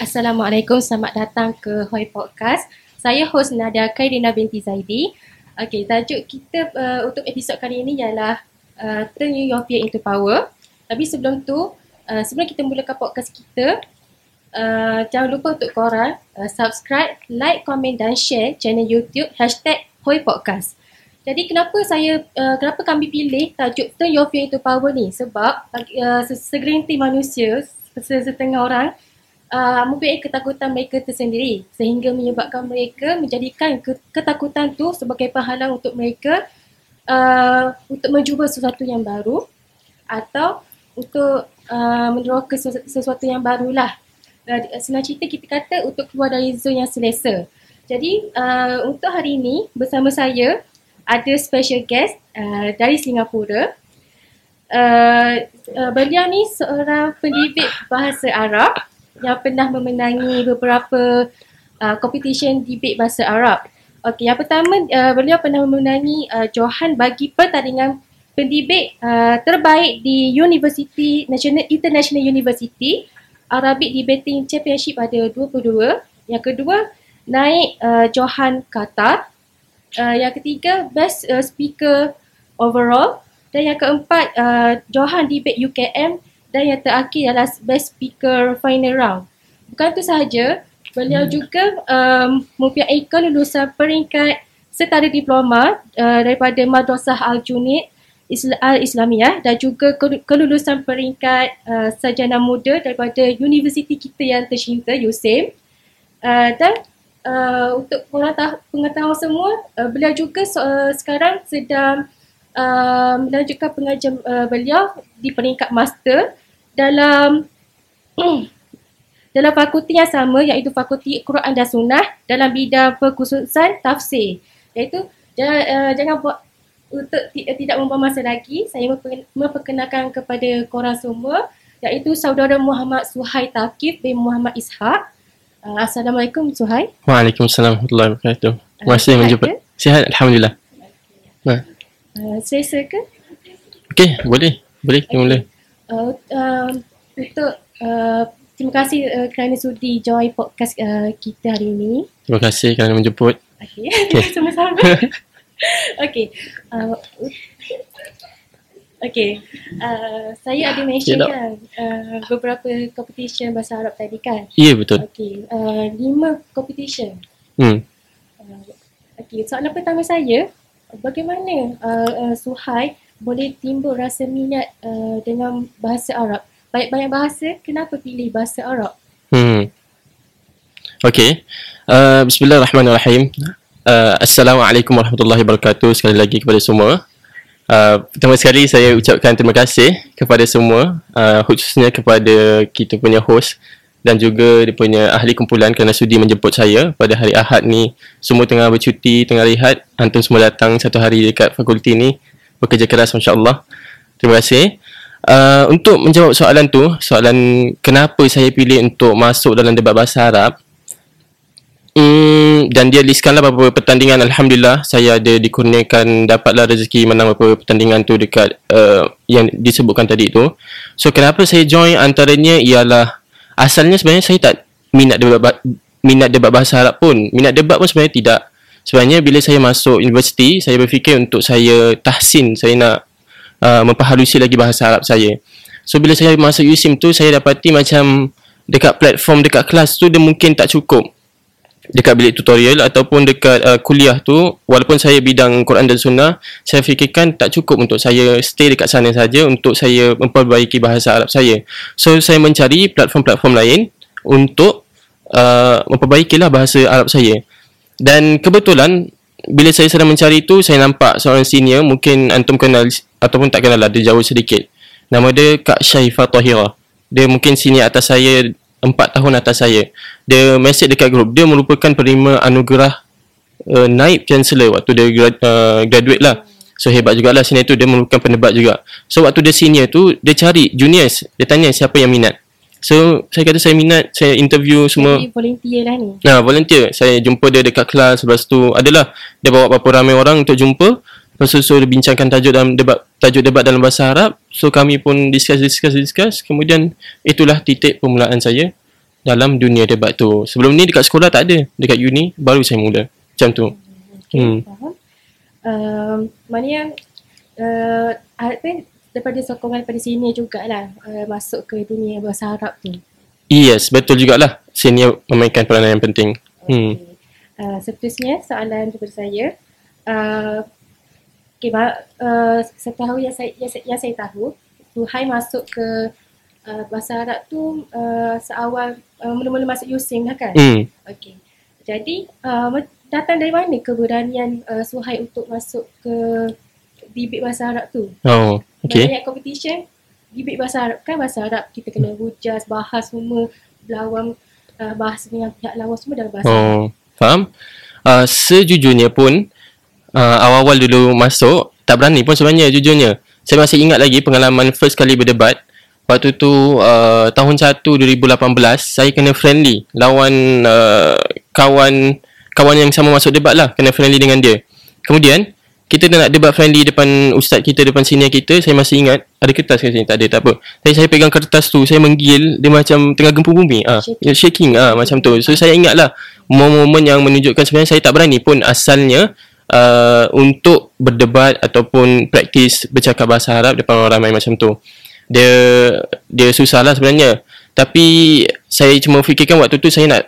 Assalamualaikum, selamat datang ke Hoi Podcast. Saya host Nadia Khairina binti Zaidi. Okey, tajuk kita uh, untuk episod kali ini ialah uh, Turn Your Fear into Power. Tapi sebelum tu, uh, sebelum kita mulakan podcast kita, uh, jangan lupa untuk korang uh, subscribe, like, komen dan share channel YouTube hashtag Hoi Podcast. Jadi kenapa saya, uh, kenapa kami pilih tajuk Turn Your Fear into Power ni? Sebab uh, segelintir manusia, setengah orang, uh, mempunyai ketakutan mereka tersendiri sehingga menyebabkan mereka menjadikan ketakutan tu sebagai penghalang untuk mereka uh, untuk mencuba sesuatu yang baru atau untuk uh, meneroka sesuatu yang barulah. Uh, senang cerita kita kata untuk keluar dari zon yang selesa. Jadi uh, untuk hari ini bersama saya ada special guest uh, dari Singapura. Uh, uh, beliau ni seorang pendidik bahasa Arab yang pernah memenangi beberapa uh, competition debate bahasa Arab. Okey, yang pertama uh, beliau pernah memenangi uh, Johan bagi pertandingan pendebate uh, terbaik di University National International University Arabic Debating Championship pada 22. Yang kedua, naik uh, Johan Qatar uh, yang ketiga best uh, speaker overall dan yang keempat uh, Johan debate UKM dan yang terakhir adalah best speaker final round. Bukan itu sahaja, beliau hmm. juga um, mempunyai kelulusan peringkat setara diploma uh, daripada Madrasah Al-Junid Al-Islamiyah dan juga kelulusan peringkat uh, sarjana muda daripada universiti kita yang tercinta USEM. Uh, dan uh, untuk pengetahuan semua, uh, beliau juga uh, sekarang sedang uh, melanjutkan pengajian uh, beliau di peringkat master dalam dalam fakulti yang sama iaitu fakulti Quran dan Sunnah dalam bidang perkhususan tafsir. Iaitu jangan, uh, jangan buat untuk tidak membuang masa lagi, saya memperkenalkan kepada korang semua iaitu saudara Muhammad Suhai Takif bin Muhammad Ishaq. Uh, Assalamualaikum Suhai. Waalaikumsalam warahmatullahi wabarakatuh. Terima kasih uh, menjumpa. Sihat Alhamdulillah. Okay. Uh, selesa ke? Okey, boleh. Boleh, kita okay. mula. Uh, uh, untuk uh, terima kasih uh, kerana sudi join podcast uh, kita hari ini. Terima kasih kerana menjemput. Okey, okay. sama-sama. Okey. Uh, Okey. Uh, saya ada mention yeah, kan uh, beberapa competition bahasa Arab tadi kan? Ya, yeah, betul. Okey. Uh, lima competition. Hmm. Uh, Okey, soalan pertama saya, bagaimana uh, uh, Suhai boleh timbul rasa minat uh, dengan bahasa Arab? Banyak-banyak bahasa, kenapa pilih bahasa Arab? Hmm. Okey. Uh, Bismillahirrahmanirrahim. Uh, Assalamualaikum warahmatullahi wabarakatuh sekali lagi kepada semua. Uh, pertama sekali saya ucapkan terima kasih kepada semua uh, khususnya kepada kita punya host dan juga dia punya ahli kumpulan kerana sudi menjemput saya pada hari Ahad ni semua tengah bercuti, tengah rehat antum semua datang satu hari dekat fakulti ni bekerja keras masya-Allah. Terima kasih. Uh, untuk menjawab soalan tu, soalan kenapa saya pilih untuk masuk dalam debat bahasa Arab, Hmm, dan dia listkanlah beberapa pertandingan. Alhamdulillah saya ada dikurniakan dapatlah rezeki menang beberapa pertandingan tu dekat uh, yang disebutkan tadi tu. So kenapa saya join? Antaranya ialah asalnya sebenarnya saya tak minat debat minat debat bahasa Arab pun. Minat debat pun sebenarnya tidak. Sebenarnya bila saya masuk universiti saya berfikir untuk saya tahsin saya nak uh, memperhalusi lagi bahasa Arab saya. So bila saya masuk USIM tu saya dapati macam dekat platform dekat kelas tu dia mungkin tak cukup dekat bilik tutorial ataupun dekat uh, kuliah tu walaupun saya bidang Quran dan Sunnah saya fikirkan tak cukup untuk saya stay dekat sana saja untuk saya memperbaiki bahasa Arab saya. So saya mencari platform-platform lain untuk uh, memperbaikilah bahasa Arab saya. Dan kebetulan bila saya sedang mencari tu saya nampak seorang senior mungkin antum kenal ataupun tak kenal lah dia jauh sedikit. Nama dia Kak Syaifah Tahira dia mungkin senior atas saya empat tahun atas saya. Dia message dekat grup. Dia merupakan penerima anugerah uh, naib chancellor waktu dia grad, uh, graduate lah. So hebat jugalah senior tu dia merupakan penebat juga. So waktu dia senior tu dia cari juniors, dia tanya siapa yang minat. So saya kata saya minat, saya interview semua. Jadi volunteer lah ni. Nah, volunteer. Saya jumpa dia dekat kelas. Lepas tu adalah dia bawa berapa ramai orang untuk jumpa. Lepas tu so dia bincangkan tajuk dalam debat tajuk debat dalam bahasa Arab. So kami pun discuss discuss discuss. Kemudian itulah titik permulaan saya dalam dunia debat tu. Sebelum ni dekat sekolah tak ada. Dekat uni baru saya mula. Macam tu. Hmm. Faham? Um, maknanya uh, apa daripada sokongan daripada sini jugalah uh, masuk ke dunia bahasa Arab tu. Yes, betul jugalah. Senior memainkan peranan yang penting. Hmm. Okay. Uh, seterusnya soalan daripada saya. Uh, okay, uh, saya tahu yang saya, yang saya, yang saya tahu, Tuhai masuk ke uh, bahasa Arab tu uh, seawal uh, mula-mula masuk USIM lah kan? Hmm. Okey. Jadi uh, datang dari mana keberanian uh, Suhaib untuk masuk ke debate bahasa Arab tu? Oh, okay. Banyak competition debate bahasa Arab kan bahasa Arab kita kena hujaz, bahas semua lawan uh, bahas dengan pihak lawan semua dalam bahasa Arab. Oh, faham? Uh, sejujurnya pun uh, awal-awal dulu masuk tak berani pun sebenarnya jujurnya. Saya masih ingat lagi pengalaman first kali berdebat. Waktu tu uh, tahun 1 2018 saya kena friendly lawan uh, kawan kawan yang sama masuk debat lah kena friendly dengan dia. Kemudian kita nak debat friendly depan ustaz kita depan senior kita saya masih ingat ada kertas kat sini tak ada tak apa tapi saya pegang kertas tu saya menggil dia macam tengah gempa bumi ah Shaking. shaking ah macam tu so saya ingat lah momen-momen yang menunjukkan sebenarnya saya tak berani pun asalnya uh, untuk berdebat ataupun praktis bercakap bahasa Arab depan orang ramai macam tu dia dia susah lah sebenarnya tapi saya cuma fikirkan waktu tu saya nak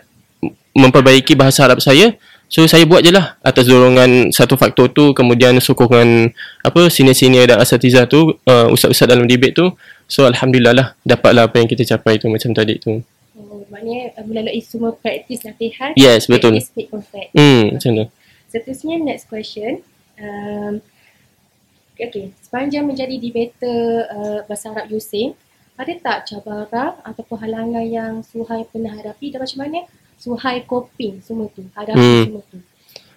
memperbaiki bahasa Arab saya So saya buat je lah atas dorongan satu faktor tu kemudian sokongan apa senior-senior dan asatizah tu uh, ustaz-ustaz dalam debate tu so alhamdulillah lah dapatlah apa yang kita capai tu macam tadi tu. Oh, maknanya uh, melalui semua praktis latihan Yes, betul. Praktis make perfect. Hmm macam tu. Seterusnya next question. Um, okay, sepanjang menjadi debater uh, bahasa Arab USIM, ada tak cabaran ataupun halangan yang Suhai pernah hadapi dan macam mana Suhai coping semua tu, hadapi Hmm. semua tu?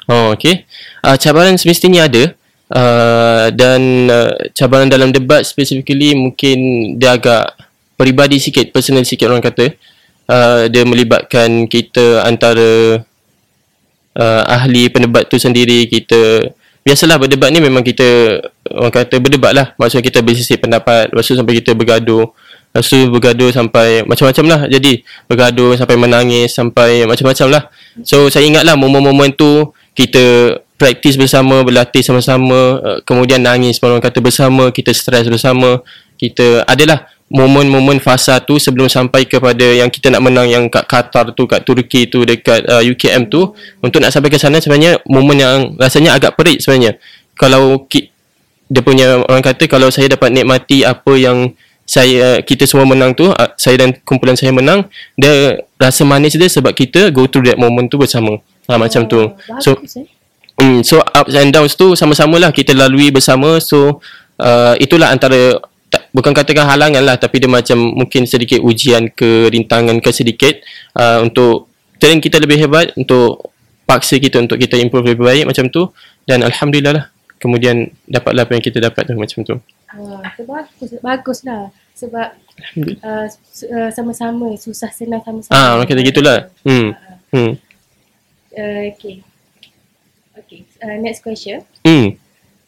Oh okey. Uh, cabaran semestinya ada uh, dan uh, cabaran dalam debat specifically mungkin dia agak peribadi sikit, personal sikit orang kata. Uh, dia melibatkan kita antara uh, ahli pendebat tu sendiri kita biasalah berdebat ni memang kita orang kata berdebat lah. Maksudnya kita bersisih pendapat lepas tu sampai kita bergaduh. Lepas tu bergaduh sampai macam-macam lah. Jadi bergaduh sampai menangis sampai macam-macam lah. So saya ingat lah momen-momen tu kita praktis bersama berlatih sama-sama uh, kemudian nangis orang kata bersama kita stres bersama kita adalah momen-momen fasa tu sebelum sampai kepada yang kita nak menang yang kat Qatar tu kat Turki tu dekat uh, UKM tu untuk nak sampai ke sana sebenarnya momen yang rasanya agak perit sebenarnya. Kalau ki, dia punya orang kata kalau saya dapat nikmati apa yang saya kita semua menang tu uh, saya dan kumpulan saya menang dia rasa manis dia sebab kita go through that moment tu bersama. Ha, macam tu. So Bagus eh. Hmm, so ups and downs tu sama-sama lah kita lalui bersama. So uh, itulah antara bukan katakan halangan lah tapi dia macam mungkin sedikit ujian ke rintangan ke sedikit uh, untuk train kita lebih hebat untuk paksa kita untuk kita improve lebih baik macam tu dan Alhamdulillah lah kemudian dapatlah apa yang kita dapat tu macam tu Ah, itu bagus, lah. Sebab uh, uh, sama-sama, susah senang sama-sama. ah orang kata gitulah hmm Uh, hmm uh, okay. Okay, uh, next question. hmm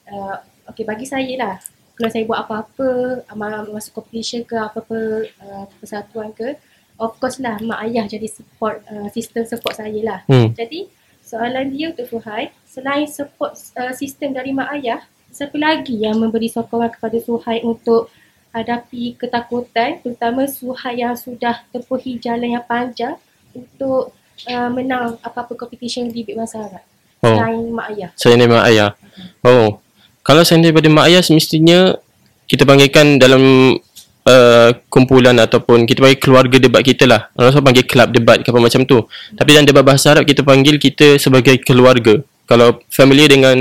Uh, okay, bagi saya lah, kalau saya buat apa-apa, masuk competition ke apa-apa uh, persatuan ke, of course lah mak ayah jadi support, uh, sistem support saya lah. hmm Jadi, soalan dia untuk Suhai, selain support uh, sistem dari mak ayah, siapa lagi yang memberi sokongan kepada Suhai untuk hadapi ketakutan, terutama Suhai yang sudah tempuhi jalan yang panjang untuk uh, menang apa-apa competition di bahasa Arab. Oh. Selain mak ayah. Ni mak ayah. Oh. Kalau saya daripada mak ayah semestinya kita panggilkan dalam uh, kumpulan ataupun kita panggil keluarga debat kita lah. Orang selalu panggil kelab debat ke apa macam tu. Tapi dalam debat bahasa Arab kita panggil kita sebagai keluarga. Kalau familiar dengan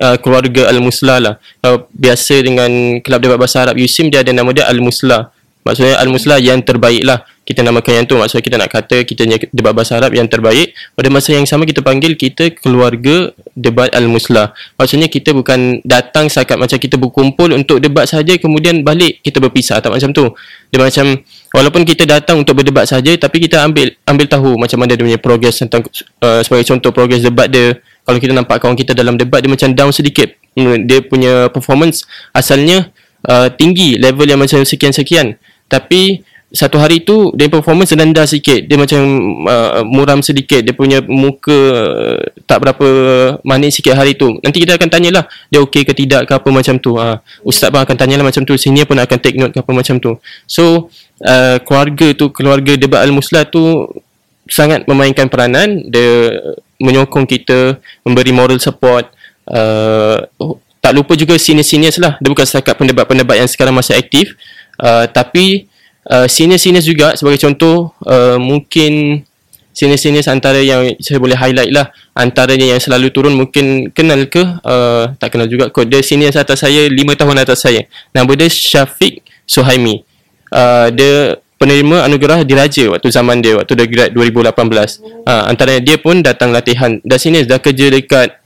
uh, keluarga Al-Muslah lah. Kalau biasa dengan kelab debat bahasa Arab USIM dia ada nama dia Al-Muslah. Maksudnya Al-Muslah yang terbaik lah. Kita namakan yang tu. Maksudnya kita nak kata kita punya debat bahasa Arab yang terbaik. Pada masa yang sama kita panggil kita keluarga debat al-muslah. Maksudnya kita bukan datang sakat macam kita berkumpul untuk debat saja kemudian balik kita berpisah. Tak macam tu. Dia macam walaupun kita datang untuk berdebat saja tapi kita ambil ambil tahu macam mana dia punya progress tentang uh, sebagai contoh progress debat dia. Kalau kita nampak kawan kita dalam debat dia macam down sedikit. Dia punya performance asalnya uh, tinggi level yang macam sekian-sekian. Tapi satu hari tu dia performance rendah sikit. Dia macam uh, muram sedikit. Dia punya muka uh, tak berapa manis sikit hari tu. Nanti kita akan tanyalah dia okey ke tidak ke apa macam tu. Uh, ustaz pun akan tanyalah macam tu. Senior pun akan take note ke apa macam tu. So uh, keluarga tu keluarga debat al-muslah tu sangat memainkan peranan. Dia menyokong kita memberi moral support. Uh, tak lupa juga senior-seniors lah. Dia bukan setakat pendebat-pendebat yang sekarang masih aktif. Uh, tapi uh, senior-seniors juga sebagai contoh uh, mungkin senior-seniors antara yang saya boleh highlight lah antaranya yang selalu turun mungkin kenal ke? Uh, tak kenal juga kot. Dia senior atas saya 5 tahun atas saya. Nama dia Syafiq Suhaimi. Uh, dia penerima anugerah diraja waktu zaman dia waktu dia grad 2018 uh, antaranya dia pun datang latihan. Dah sini dah kerja dekat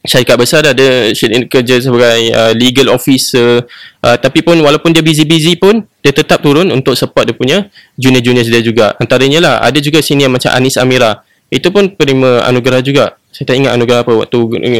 syarikat besar dah ada kerja sebagai uh, legal officer. Uh, tapi pun walaupun dia busy-busy pun dia tetap turun untuk support dia punya junior-junior dia juga. Antaranya lah ada juga senior macam Anis Amira. Itu pun penerima anugerah juga. Saya tak ingat anugerah apa waktu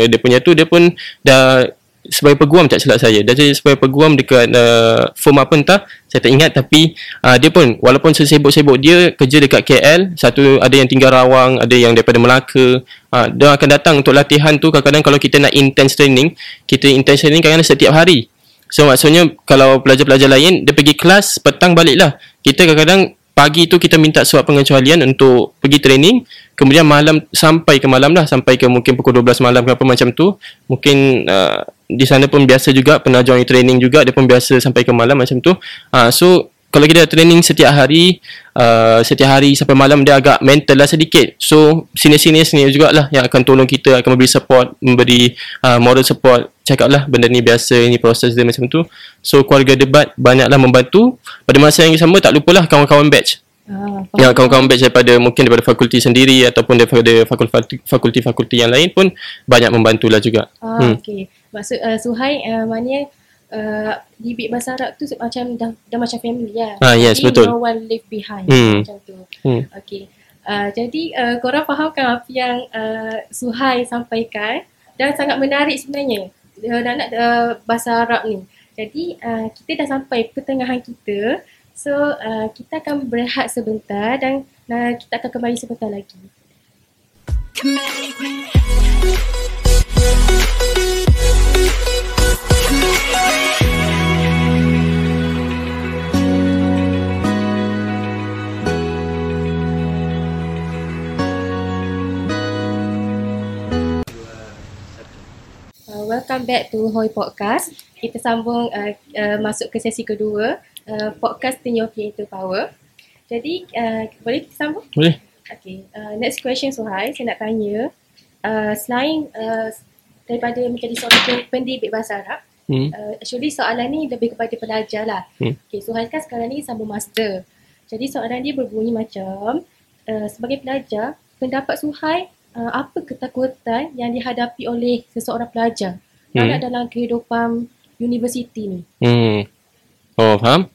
dia punya tu. Dia pun dah sebagai peguam tak silap saya. Dah jadi sebagai peguam dekat uh, firm apa entah saya tak ingat. Tapi uh, dia pun walaupun sesibuk-sibuk dia kerja dekat KL satu ada yang tinggal Rawang ada yang daripada Melaka. Uh, dia akan datang untuk latihan tu. Kadang-kadang kalau kita nak intense training kita intense training kadang-kadang setiap hari. So maksudnya kalau pelajar-pelajar lain dia pergi kelas petang balik lah kita kadang-kadang pagi tu kita minta surat pengecualian untuk pergi training. Kemudian malam sampai ke malam lah. Sampai ke mungkin pukul 12 malam ke apa macam tu. Mungkin uh, di sana pun biasa juga pernah join training juga dia pun biasa sampai ke malam macam tu. Uh, so kalau kita training setiap hari uh, setiap hari sampai malam dia agak mental lah sedikit. So sini-sini sini jugalah yang akan tolong kita akan memberi support memberi uh, moral support. Cakap lah benda ni biasa ini proses dia macam tu. So keluarga debat banyaklah membantu. Pada masa yang sama tak lupalah kawan-kawan batch. Ah, ya, kawan-kawan batch daripada mungkin daripada fakulti sendiri ataupun daripada fakulti-fakulti yang lain pun banyak membantulah juga. Ah, hmm. Okey. Maksud uh, Suhai uh, maknanya uh, di Big Bahasa Arab tu macam dah, dah macam family ya. Ah, yes, jadi, betul. No one live behind hmm. macam tu. Hmm. Okey. Uh, jadi uh, korang fahamkan apa yang uh, Suhai sampaikan dan sangat menarik sebenarnya uh, dan nak uh, bahasa Arab ni. Jadi uh, kita dah sampai pertengahan kita So uh, kita akan berehat sebentar dan uh, kita akan kembali sebentar lagi. Uh, welcome back to Hoi Podcast. Kita sambung uh, uh, masuk ke sesi kedua uh, podcast Turn Your Into Power. Jadi, uh, boleh kita sambung? Boleh. Okay, uh, next question Suhai, saya nak tanya. Uh, selain uh, daripada menjadi seorang pendidik bahasa Arab, hmm. uh, actually soalan ni lebih kepada pelajar lah. Hmm. Okay, Suhai kan sekarang ni sambung master. Jadi soalan dia berbunyi macam, uh, sebagai pelajar, pendapat Suhai, uh, apa ketakutan yang dihadapi oleh seseorang pelajar hmm. dalam kehidupan universiti ni? Hmm. Oh faham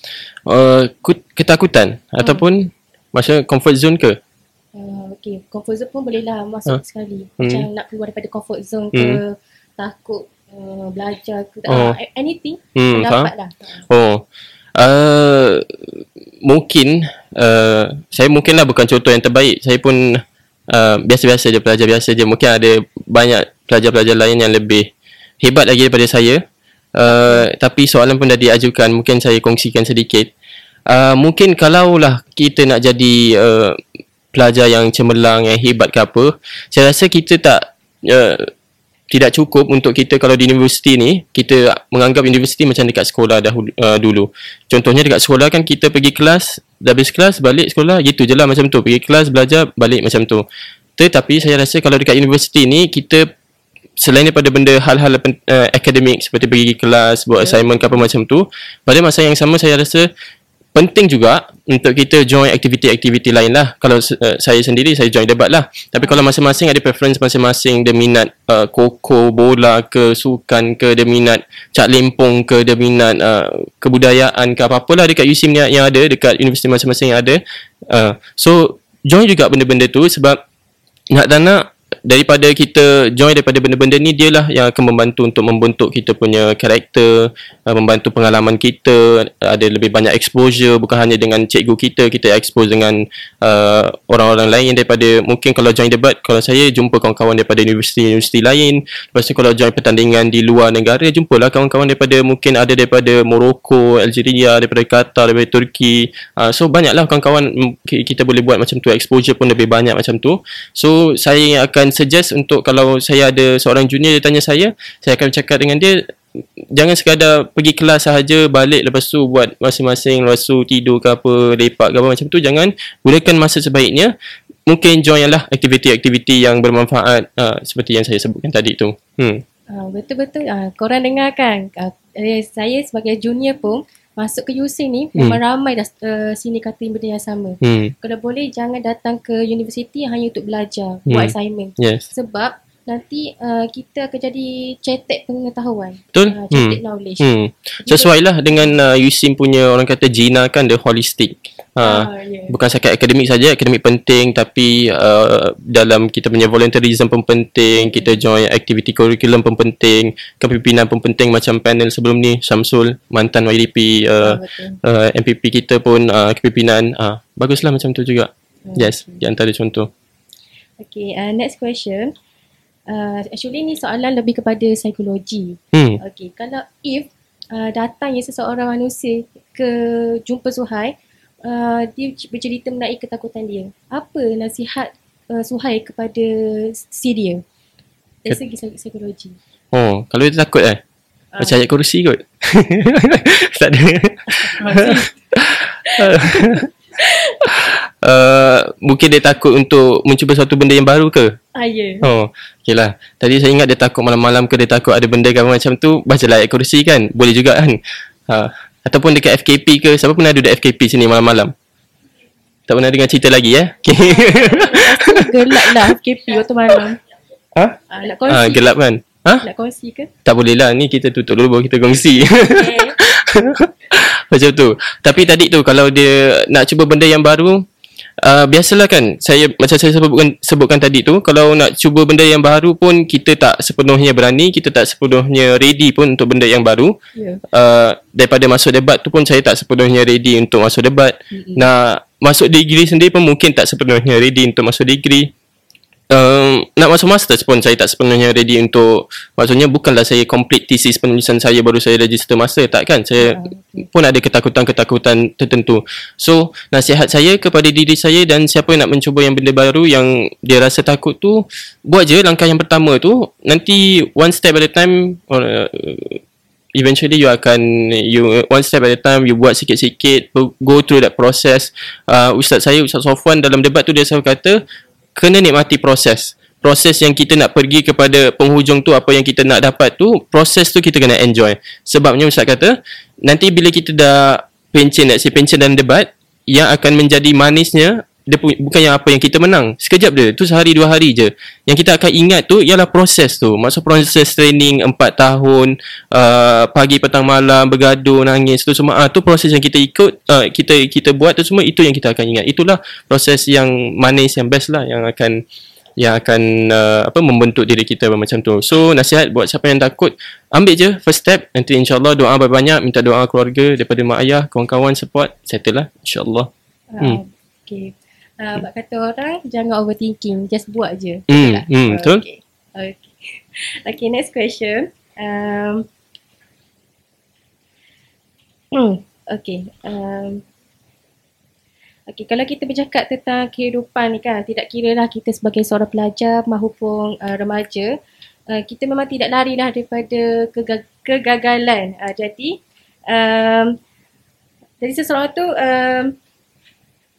uh, Ketakutan hmm. Ataupun Masa comfort zone ke uh, Okay comfort zone pun boleh lah Masuk uh. sekali. Hmm. Macam nak keluar daripada comfort zone ke hmm. Takut uh, Belajar ke oh. uh, Anything hmm, Dapat lah. Oh. Uh, Mungkin uh, Saya mungkin lah bukan contoh yang terbaik. Saya pun uh, Biasa-biasa je Pelajar biasa je. Mungkin ada Banyak pelajar-pelajar lain yang lebih Hebat lagi daripada saya. Uh, tapi soalan pun dah diajukan. Mungkin saya kongsikan sedikit. Uh, mungkin kalaulah kita nak jadi uh, pelajar yang cemerlang yang hebat ke apa saya rasa kita tak uh, tidak cukup untuk kita kalau di universiti ni kita menganggap universiti macam dekat sekolah dahulu, uh, dulu. Contohnya dekat sekolah kan kita pergi kelas dah habis kelas balik sekolah gitu je lah macam tu. Pergi kelas belajar balik macam tu. Tetapi saya rasa kalau dekat universiti ni kita selain daripada benda hal-hal uh, akademik seperti pergi kelas buat yeah. assignment ke apa macam tu pada masa yang sama saya rasa penting juga untuk kita join aktiviti-aktiviti lain lah. Kalau uh, saya sendiri, saya join debat lah. Tapi kalau masing-masing ada preference masing-masing, dia minat uh, koko, bola ke, sukan ke, dia minat cak lempong ke, dia minat uh, kebudayaan ke, apa-apa lah dekat USIM ni yang ada, dekat universiti masing-masing yang ada. Uh, so, join juga benda-benda tu sebab nak tak nak daripada kita join daripada benda-benda ni dia lah yang akan membantu untuk membentuk kita punya karakter uh, membantu pengalaman kita. Ada lebih banyak exposure bukan hanya dengan cikgu kita kita expose dengan uh, orang-orang lain daripada mungkin kalau join debat kalau saya jumpa kawan-kawan daripada universiti-universiti lain. Lepas tu kalau join pertandingan di luar negara jumpalah kawan-kawan daripada mungkin ada daripada Morocco, Algeria, daripada Qatar, daripada Turki. Uh, so banyaklah kawan-kawan kita boleh buat macam tu. Exposure pun lebih banyak macam tu. So saya akan suggest untuk kalau saya ada seorang junior dia tanya saya, saya akan cakap dengan dia jangan sekadar pergi kelas sahaja balik lepas tu buat masing-masing lepas tu tidur ke apa lepak ke apa macam tu jangan gunakan masa sebaiknya. Mungkin join lah aktiviti-aktiviti yang bermanfaat uh, seperti yang saya sebutkan tadi tu. Hmm. Uh, betul-betul. Uh, korang dengar kan uh, saya sebagai junior pun masuk ke UC ni hmm. memang ramai dah uh, sini kata benda yang sama. Hmm. Kalau boleh jangan datang ke universiti hanya untuk belajar, hmm. buat assignment. Yes. Sebab nanti uh, kita akan jadi cetek pengetahuan. Betul. Uh, cetek hmm. knowledge. Hmm. Sesuai lah dengan uh, USIM punya orang kata Gina kan the holistic. Uh, ah, yeah. Bukan sekat akademik saja, akademik penting tapi uh, dalam kita punya volunteerism pun penting, kita join aktiviti kurikulum pun penting, kepimpinan pun penting macam panel sebelum ni, Syamsul, mantan YDP, uh, uh, MPP kita pun uh, kepimpinan. Uh, baguslah macam tu juga. Hmm. Yes, di antara contoh. Okay, uh, next question. Uh, actually ni soalan lebih kepada psikologi. Hmm. Okay, kalau if uh, datangnya seseorang manusia ke jumpa Suhai, uh, dia bercerita mengenai ketakutan dia. Apa nasihat uh, Suhai kepada si dia? Dari segi psikologi. Oh, kalau dia takut eh? Uh. Macam ayat kursi kot. tak ada. uh, mungkin dia takut untuk mencuba satu benda yang baru ke? Ah, ya. Oh, okay lah. Tadi saya ingat dia takut malam-malam ke dia takut ada benda kan macam tu. Baca lah ayat kursi kan? Boleh juga kan? Uh, Ataupun dekat FKP ke Siapa pernah duduk FKP sini malam-malam Tak pernah dengar cerita lagi eh okay. Gelap lah FKP waktu malam Ha? Uh, nak kongsi uh, Gelap kan Ha? Nak kongsi ke? Tak boleh lah Ni kita tutup dulu Baru kita kongsi okay. Macam tu Tapi tadi tu Kalau dia Nak cuba benda yang baru uh, biasalah kan saya macam saya sebutkan sebutkan tadi tu kalau nak cuba benda yang baru pun kita tak sepenuhnya berani kita tak sepenuhnya ready pun untuk benda yang baru yeah. uh, daripada masuk debat tu pun saya tak sepenuhnya ready untuk masuk debat mm-hmm. nak masuk degree sendiri pun mungkin tak sepenuhnya ready untuk masuk degree um, nak masuk master pun saya tak sepenuhnya ready untuk maksudnya bukanlah saya complete thesis penulisan saya baru saya register master tak kan? Saya uh, pun ada ketakutan-ketakutan tertentu. So nasihat saya kepada diri saya dan siapa yang nak mencuba yang benda baru yang dia rasa takut tu buat je langkah yang pertama tu. Nanti one step at a time or, uh, eventually you akan you one step at a time you buat sikit-sikit go through that process. Uh, ustaz saya ustaz Sofwan dalam debat tu dia selalu kata kena nikmati proses. Proses yang kita nak pergi kepada penghujung tu apa yang kita nak dapat tu proses tu kita kena enjoy. Sebabnya ustaz kata nanti bila kita dah pencen nak si pencen dalam debat yang akan menjadi manisnya dia pu- bukan yang apa yang kita menang sekejap dia tu sehari dua hari je yang kita akan ingat tu ialah proses tu maksud proses training empat tahun uh, pagi petang malam bergaduh nangis tu semua ah tu proses yang kita ikut uh, kita kita buat tu semua itu yang kita akan ingat itulah proses yang manis yang best lah yang akan yang akan uh, apa membentuk diri kita macam tu. So nasihat buat siapa yang takut ambil je first step nanti insyaallah doa banyak minta doa keluarga daripada mak ayah kawan-kawan support settle lah insyaallah. Uh, hmm. Okay. Uh, kata orang jangan overthinking, just buat je. Hmm, hmm betul. Okay. okay. Okay, next question. Um, hmm, okay. Um, okay, kalau kita bercakap tentang kehidupan ni kan, tidak kira lah kita sebagai seorang pelajar maupun uh, remaja, uh, kita memang tidak lari lah daripada kegag- kegagalan. Uh, jadi, um, jadi seseorang tu um,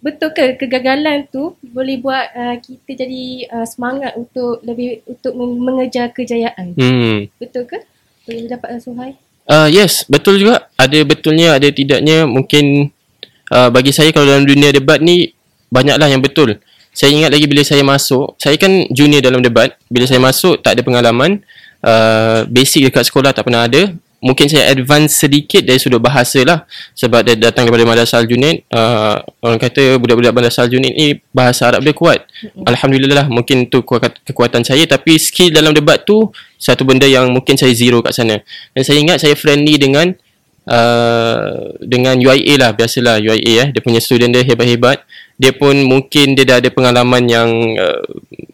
betul ke kegagalan tu boleh buat uh, kita jadi uh, semangat untuk lebih untuk mengejar kejayaan. Hmm. Betul ke? Boleh dapat Suhai? Uh, yes, betul juga. Ada betulnya, ada tidaknya. Mungkin uh, bagi saya kalau dalam dunia debat ni banyaklah yang betul. Saya ingat lagi bila saya masuk, saya kan junior dalam debat. Bila saya masuk tak ada pengalaman, uh, basic dekat sekolah tak pernah ada. Mungkin saya advance sedikit dari sudut bahasa lah sebab dia datang daripada Madrasah Al-Junid. Uh, orang kata budak-budak Madrasah Al-Junid ni bahasa Arab dia kuat. Alhamdulillah lah mungkin tu kekuatan saya tapi skill dalam debat tu satu benda yang mungkin saya zero kat sana. Dan saya ingat saya friendly dengan uh, dengan UIA lah biasalah UIA eh dia punya student dia hebat-hebat dia pun mungkin dia dah ada pengalaman yang uh,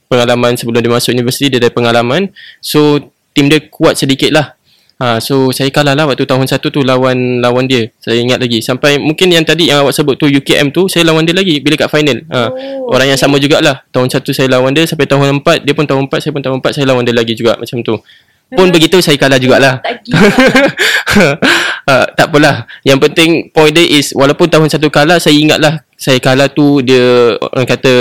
pengalaman sebelum dia masuk universiti dia ada pengalaman so tim dia kuat sedikit lah ha, so saya kalah lah waktu tahun satu tu lawan lawan dia. Saya ingat lagi. Sampai mungkin yang tadi yang awak sebut tu UKM tu saya lawan dia lagi bila kat final. Ha, oh, orang yang sama jugalah. Tahun satu saya lawan dia sampai tahun empat dia pun tahun empat saya pun tahun empat saya lawan dia lagi juga macam tu. Pun begitu saya kalah jugalah. Tak uh, tak apalah. Yang penting point dia is walaupun tahun satu kalah saya ingatlah saya kalah tu dia orang kata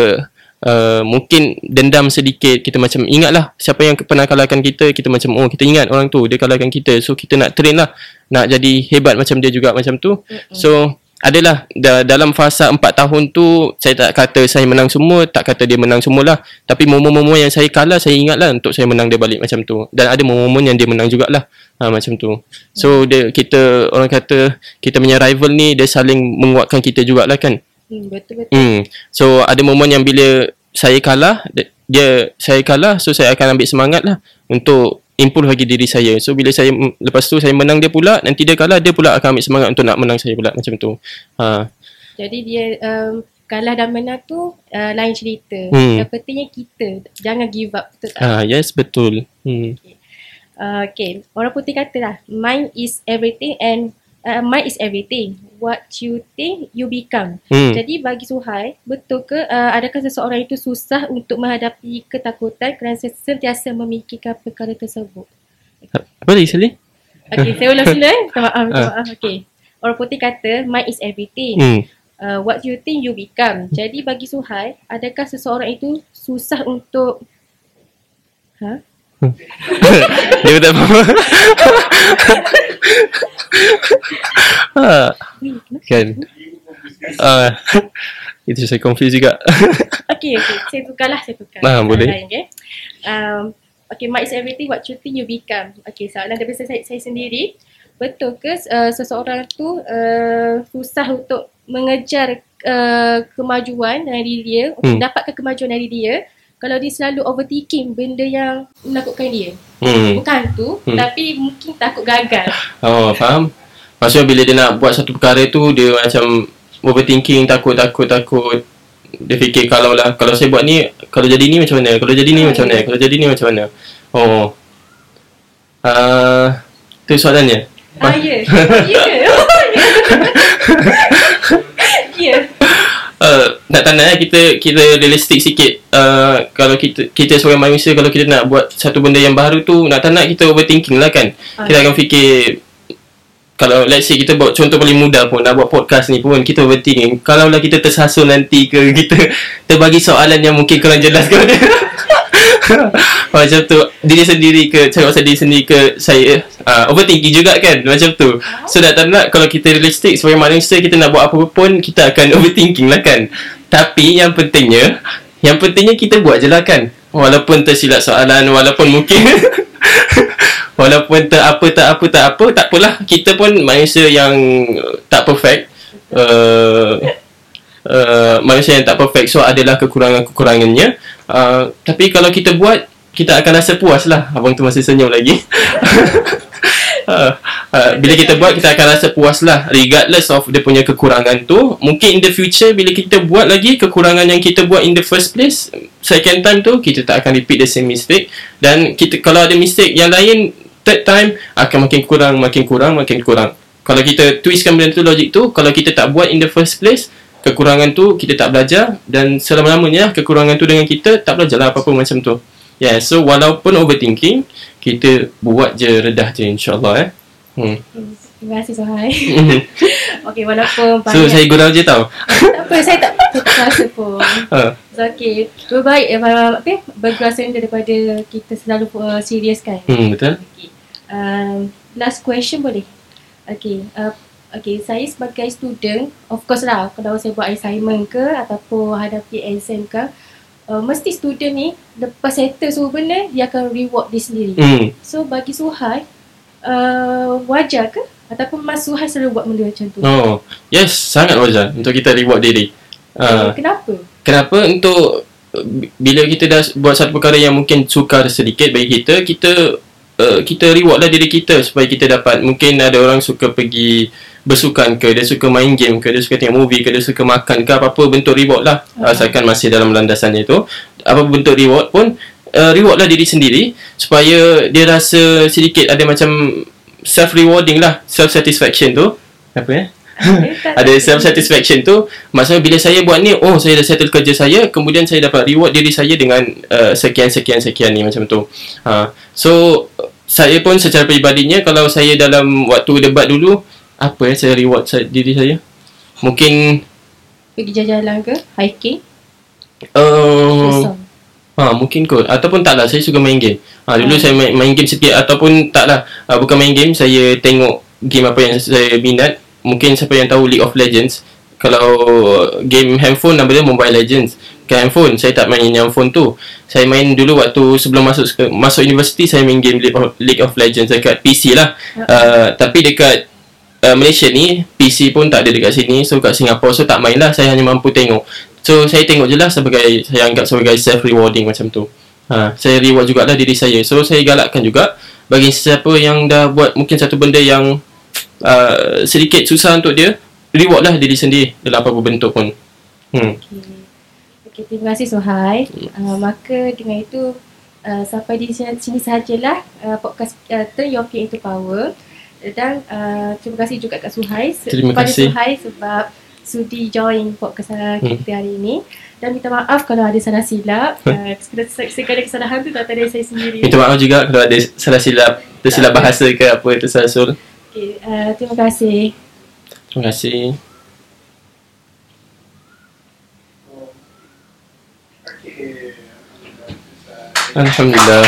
uh, mungkin dendam sedikit kita macam ingatlah siapa yang pernah kalahkan kita kita macam oh kita ingat orang tu dia kalahkan kita. So kita nak train lah nak jadi hebat macam dia juga macam tu. So adalah da- dalam fasa 4 tahun tu saya tak kata saya menang semua tak kata dia menang semualah. Tapi momen-momen yang saya kalah saya ingatlah untuk saya menang dia balik macam tu. Dan ada momen-momen yang dia menang jugalah ha, macam tu. So dia kita orang kata kita punya rival ni dia saling menguatkan kita jugalah kan Hmm, betul betul. Hmm. So ada momen yang bila saya kalah, dia saya kalah, so saya akan ambil semangat lah untuk improve lagi diri saya. So bila saya lepas tu saya menang dia pula, nanti dia kalah, dia pula akan ambil semangat untuk nak menang saya pula macam tu. Ha. Jadi dia um, kalah dan menang tu uh, lain cerita. Hmm. Yang pentingnya kita jangan give up. Betul tak? Ha, yes betul. Hmm. Okay. Uh, okay. Orang putih kata lah, mind is everything and uh, mind is everything what you think you become. Hmm. Jadi bagi Suhai, betul ke uh, adakah seseorang itu susah untuk menghadapi ketakutan kerana sentiasa memikirkan perkara tersebut? Okay. Apa lagi sekali? Okay, saya ulang sila. Minta maaf, minta ah. maaf. Okay. Orang putih kata, mind is everything. Hmm. Uh, what you think you become. Jadi bagi Suhai, adakah seseorang itu susah untuk... Ha? Dia tak apa ha. Kan uh, Itu saya confuse juga Okay, okay. Saya tukarlah, saya tukar Ah, boleh lain, okay. Um, okay, might is everything what you think you become Okay, soalan daripada saya, saya sendiri Betul ke uh, seseorang tu uh, susah untuk mengejar uh, kemajuan dari dia Untuk hmm. dapatkan kemajuan dari dia kalau dia selalu overthinking benda yang menakutkan dia. Hmm. Bukan tu, hmm. tapi mungkin takut gagal. Oh, faham. Maksudnya bila dia nak buat satu perkara tu, dia macam overthinking, takut, takut, takut. Dia fikir kalau lah, kalau saya buat ni, kalau jadi ni macam mana? Kalau jadi ni macam mana? Kalau jadi ni macam mana? Oh. Uh, tu soalannya. Ah, ya. Ya. Ya. Nak tanda eh, kita kita realistik sikit uh, kalau kita kita sebagai manusia kalau kita nak buat satu benda yang baru tu nak tak nak kita overthinking lah kan uh. kita akan fikir kalau let's say kita buat contoh paling mudah pun nak buat podcast ni pun kita overthinking. Kalau lah kita tersasul nanti ke kita terbagi soalan yang mungkin kurang jelas ke macam tu. Diri sendiri ke cakap pasal diri sendiri ke saya uh, overthinking juga kan macam tu. So nak tak nak kalau kita realistik sebagai manusia kita nak buat apa pun kita akan overthinking lah kan. Tapi yang pentingnya yang pentingnya kita buat je lah kan walaupun tersilap soalan walaupun mungkin walaupun tak apa tak apa tak apa tak apalah. Kita pun manusia yang tak perfect. Uh, uh, manusia yang tak perfect so adalah kekurangan-kekurangannya. Uh, tapi kalau kita buat kita akan rasa puas lah. Abang tu masih senyum lagi uh, uh, bila kita buat kita akan rasa puas lah regardless of dia punya kekurangan tu mungkin in the future bila kita buat lagi kekurangan yang kita buat in the first place second time tu kita tak akan repeat the same mistake. Dan kita kalau ada mistake yang lain third time akan makin kurang makin kurang makin kurang. Kalau kita twistkan benda tu logik tu kalau kita tak buat in the first place kekurangan tu kita tak belajar. Dan selama-lamanya kekurangan tu dengan kita tak belajar lah apa-apa macam tu. Yeah so walaupun overthinking kita buat je redah je insyaAllah eh. Hmm. Terima kasih Sohai Okay walaupun banyak So saya gurau je tau. Tak apa saya tak Tak rasa pun. Uh. So okay. Lebih baik uh, apa, Bergerasa daripada Kita selalu uh, serius kan? Hmm, Betul. Okay. um, Last question boleh? Okay uh, Okay, saya sebagai student, of course lah kalau saya buat assignment ke ataupun hadapi exam ke, uh, mesti student ni lepas settle semua benda, dia akan reward dia sendiri. Hmm. So bagi Suhai, uh, wajar ke? Ataupun Mas Suhai selalu buat benda macam tu? Oh, yes, sangat wajar untuk kita reward diri. Uh, Uh, kenapa? kenapa untuk bila kita dah buat satu perkara yang mungkin sukar sedikit bagi kita, kita uh, kita reward lah diri kita supaya kita dapat mungkin ada orang suka pergi bersukan ke, dia suka main game ke, dia suka tengok movie ke, dia suka makan ke, apa-apa bentuk reward lah. Ah. asalkan masih dalam landasannya tu. Apa bentuk reward pun uh, reward lah diri sendiri supaya dia rasa sedikit ada macam self rewarding lah self satisfaction tu. Apa ya Eh, ada self satisfaction tu maksudnya bila saya buat ni oh saya dah settle kerja saya kemudian saya dapat reward diri saya dengan uh, sekian sekian sekian ni macam tu. Ha. So saya pun secara peribadinya kalau saya dalam waktu debat dulu apa ya saya reward saya, diri saya mungkin Pergi jalan-jalan ke? Hiking? uh. Ha, mungkin kot. Ataupun taklah, saya suka main game. Ha, dulu Hmm. saya main, main game sikit. Ataupun taklah, uh, bukan main game, saya tengok game apa yang saya minat. Mungkin siapa yang tahu League of Legends. Kalau game handphone, nama dia Mobile Legends. Ke handphone, saya tak main yang phone tu. Saya main dulu waktu sebelum masuk masuk universiti, saya main game League of, League of Legends dekat PC lah. Uh, tapi dekat uh, Malaysia ni, PC pun tak ada dekat sini. So kat Singapura, so tak main lah. Saya hanya mampu tengok. So saya tengok je lah sebagai saya anggap sebagai self rewarding macam tu. Ha, saya reward jugalah diri saya. So saya galakkan juga bagi sesiapa yang dah buat mungkin satu benda yang uh, sedikit susah untuk dia, reward lah diri sendiri dalam apa-apa bentuk pun. Hmm. Okay. okay, terima kasih Suhai. Uh, maka dengan itu uh, sampai di sini, sini sahajalah uh, podcast uh, Turn Your Fear into Power. Dan uh, terima kasih juga kat Suhai Terima kepada kasih. Suhai sebab sudi join podcast uh, Hmm. kita hari ini. Dan minta maaf kalau ada salah silap. Uh, segala, kesalahan tu daripada saya sendiri. Minta maaf juga kalau ada salah silap, tersilap bahasa ke apa tersasul. Okay, uh, terima kasih. Terima kasih. Alhamdulillah.